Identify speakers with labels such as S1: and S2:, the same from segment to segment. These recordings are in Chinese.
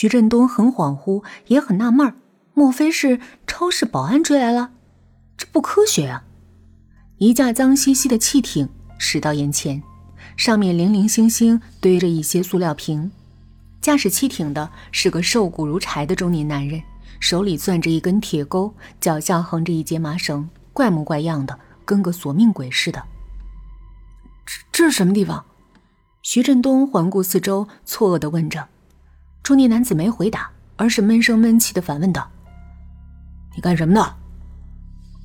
S1: 徐振东很恍惚，也很纳闷儿，莫非是超市保安追来了？这不科学啊！一架脏兮兮的汽艇驶到眼前，上面零零星星堆着一些塑料瓶。驾驶汽艇的是个瘦骨如柴的中年男人，手里攥着一根铁钩，脚下横着一截麻绳，怪模怪样的，跟个索命鬼似的。
S2: 这这是什么地方？
S1: 徐振东环顾四周，错愕地问着。中年男子没回答，而是闷声闷气的反问道：“
S2: 你干什么呢？”“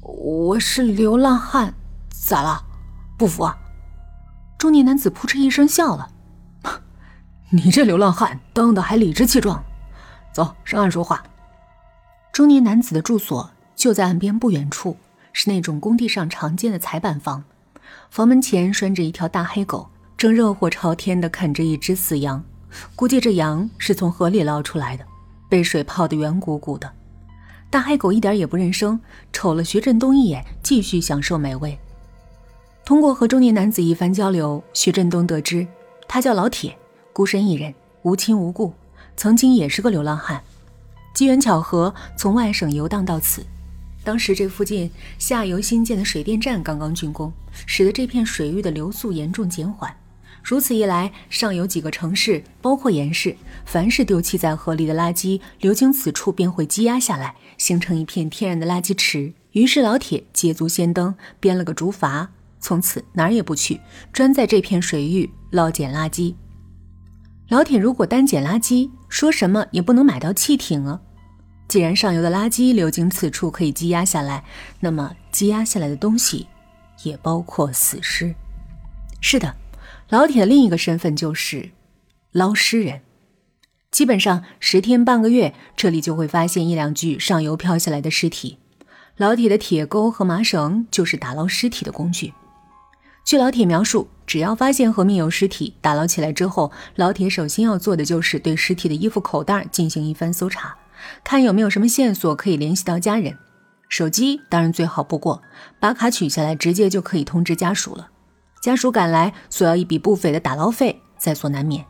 S1: 我是流浪汉，咋了？不服啊？”中年男子扑哧一声笑了：“
S2: 你这流浪汉当的还理直气壮，走上岸说话。”
S1: 中年男子的住所就在岸边不远处，是那种工地上常见的彩板房，房门前拴着一条大黑狗，正热火朝天的啃着一只死羊。估计这羊是从河里捞出来的，被水泡得圆鼓鼓的。大黑狗一点也不认生，瞅了徐振东一眼，继续享受美味。通过和中年男子一番交流，徐振东得知他叫老铁，孤身一人，无亲无故，曾经也是个流浪汉。机缘巧合，从外省游荡到此。当时这附近下游新建的水电站刚刚竣工，使得这片水域的流速严重减缓。如此一来，上游几个城市，包括盐市，凡是丢弃在河里的垃圾，流经此处便会积压下来，形成一片天然的垃圾池。于是老铁捷足先登，编了个竹筏，从此哪儿也不去，专在这片水域捞捡垃圾。老铁如果单捡垃圾，说什么也不能买到汽艇啊。既然上游的垃圾流经此处可以积压下来，那么积压下来的东西，也包括死尸。是的。老铁的另一个身份就是捞尸人，基本上十天半个月，这里就会发现一两具上游漂下来的尸体。老铁的铁钩和麻绳就是打捞尸体的工具。据老铁描述，只要发现河面有尸体，打捞起来之后，老铁首先要做的就是对尸体的衣服口袋进行一番搜查，看有没有什么线索可以联系到家人。手机当然最好不过，把卡取下来，直接就可以通知家属了。家属赶来，索要一笔不菲的打捞费，在所难免。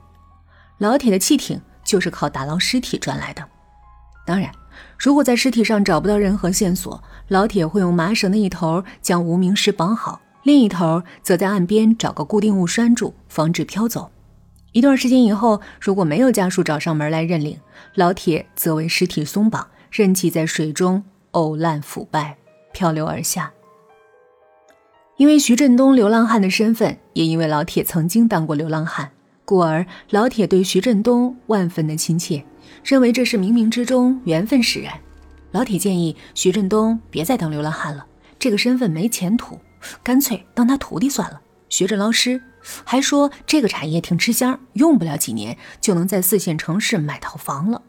S1: 老铁的汽艇就是靠打捞尸体赚来的。当然，如果在尸体上找不到任何线索，老铁会用麻绳的一头将无名尸绑好，另一头则在岸边找个固定物拴住，防止飘走。一段时间以后，如果没有家属找上门来认领，老铁则为尸体松绑，任其在水中呕烂腐败，漂流而下。因为徐振东流浪汉的身份，也因为老铁曾经当过流浪汉，故而老铁对徐振东万分的亲切，认为这是冥冥之中缘分使然。老铁建议徐振东别再当流浪汉了，这个身份没前途，干脆当他徒弟算了，学着捞尸。还说这个产业挺吃香，用不了几年就能在四线城市买套房了。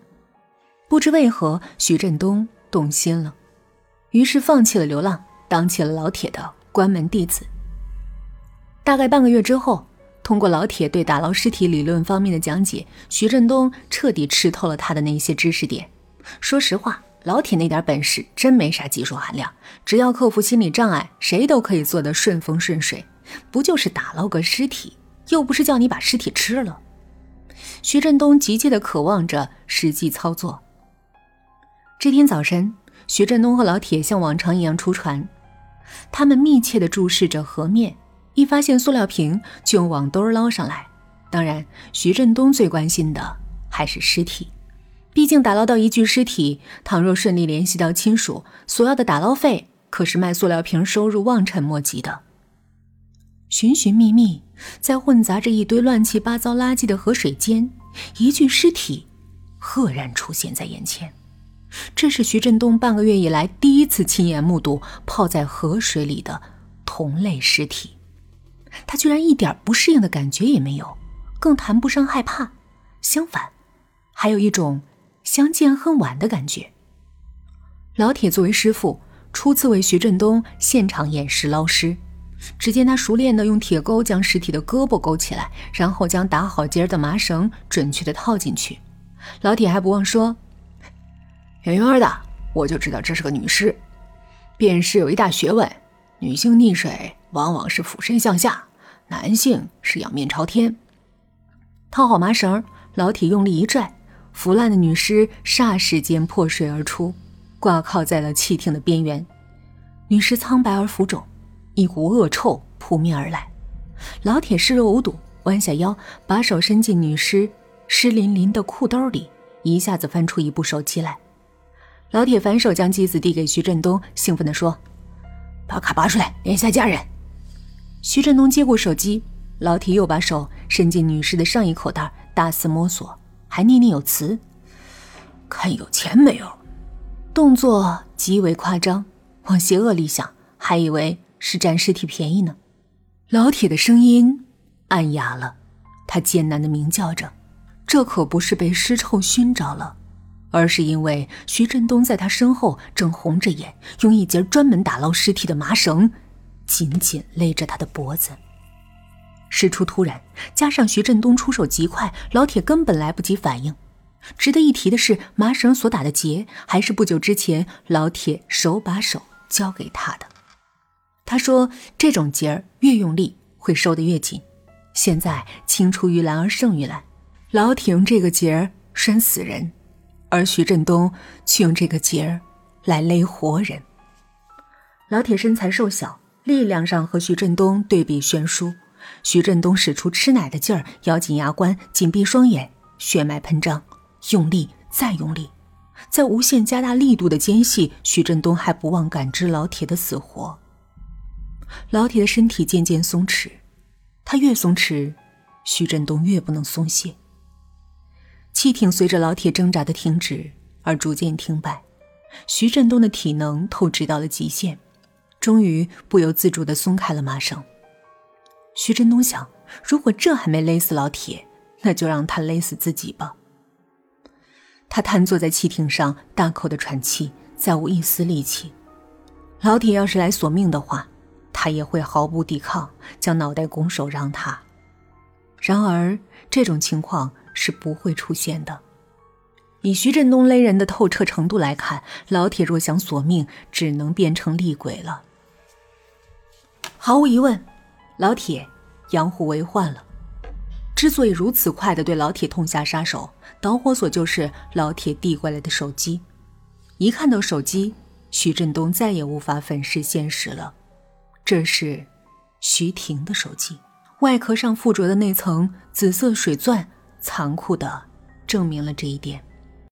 S1: 不知为何，徐振东动心了，于是放弃了流浪，当起了老铁的。关门弟子。大概半个月之后，通过老铁对打捞尸体理论方面的讲解，徐振东彻底吃透了他的那些知识点。说实话，老铁那点本事真没啥技术含量，只要克服心理障碍，谁都可以做得顺风顺水。不就是打捞个尸体，又不是叫你把尸体吃了。徐振东急切地渴望着实际操作。这天早晨，徐振东和老铁像往常一样出船。他们密切地注视着河面，一发现塑料瓶就往兜捞上来。当然，徐振东最关心的还是尸体，毕竟打捞到一具尸体，倘若顺利联系到亲属，所要的打捞费可是卖塑料瓶收入望尘莫及的。寻寻觅觅，在混杂着一堆乱七八糟垃圾的河水间，一具尸体赫然出现在眼前。这是徐振东半个月以来第一次亲眼目睹泡在河水里的同类尸体，他居然一点不适应的感觉也没有，更谈不上害怕，相反，还有一种相见恨晚的感觉。老铁作为师傅，初次为徐振东现场演示捞尸，只见他熟练的用铁钩将尸体的胳膊勾起来，然后将打好结的麻绳准确的套进去。老铁还不忘说。远远的，我就知道这是个女尸。便尸有一大学问，女性溺水往往是俯身向下，男性是仰面朝天。套好麻绳，老铁用力一拽，腐烂的女尸霎时间破水而出，挂靠在了汽艇的边缘。女尸苍白而浮肿，一股恶臭扑面而来。老铁视若无睹，弯下腰，把手伸进女尸湿淋淋的裤兜里，一下子翻出一部手机来。老铁反手将机子递给徐振东，兴奋地说：“把卡拔出来，连下家人。”徐振东接过手机，老铁又把手伸进女士的上衣口袋，大肆摸索，还念念有词：“看有钱没有。”动作极为夸张，往邪恶里想，还以为是占尸体便宜呢。老铁的声音暗哑了，他艰难地鸣叫着：“这可不是被尸臭熏着了。”而是因为徐振东在他身后正红着眼，用一截专门打捞尸体的麻绳紧紧勒着他的脖子。事出突然，加上徐振东出手极快，老铁根本来不及反应。值得一提的是，麻绳所打的结还是不久之前老铁手把手教给他的。他说：“这种结儿越用力，会收得越紧。”现在青出于蓝而胜于蓝，老铁用这个结儿拴死人。而徐振东却用这个结儿来勒活人。老铁身材瘦小，力量上和徐振东对比悬殊。徐振东使出吃奶的劲儿，咬紧牙关，紧闭双眼，血脉喷张，用力再用力，在无限加大力度的间隙，徐振东还不忘感知老铁的死活。老铁的身体渐渐松弛，他越松弛，徐振东越不能松懈。汽艇随着老铁挣扎的停止而逐渐停摆，徐振东的体能透支到了极限，终于不由自主地松开了麻绳。徐振东想，如果这还没勒死老铁，那就让他勒死自己吧。他瘫坐在汽艇上，大口的喘气，再无一丝力气。老铁要是来索命的话，他也会毫不抵抗，将脑袋拱手让他。然而这种情况。是不会出现的。以徐振东勒人的透彻程度来看，老铁若想索命，只能变成厉鬼了。毫无疑问，老铁养虎为患了。之所以如此快的对老铁痛下杀手，导火索就是老铁递过来的手机。一看到手机，徐振东再也无法粉饰现实了。这是徐婷的手机，外壳上附着的那层紫色水钻。残酷的证明了这一点。